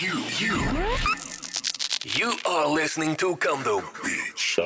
You, you, you are listening to Kondo Beach.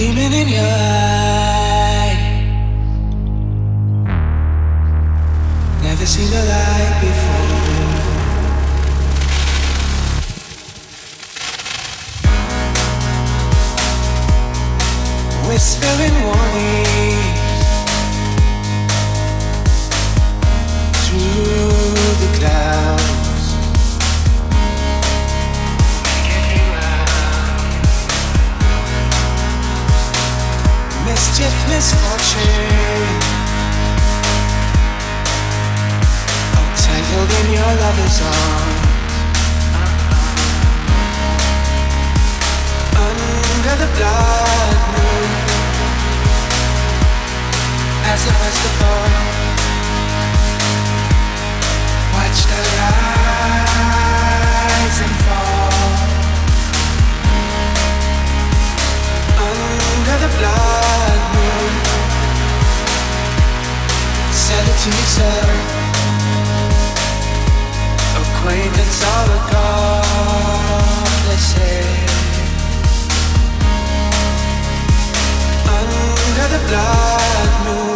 demon in your eye. Never seen the light before. Whispering warnings through the clouds. stiff misfortune. Oh, tangled in your lover's arms. Under the blood moon, as it was. Watch the rise and fall. the blood moon Send it to me, sir. Acquaintance of a god, they say. Under the blood moon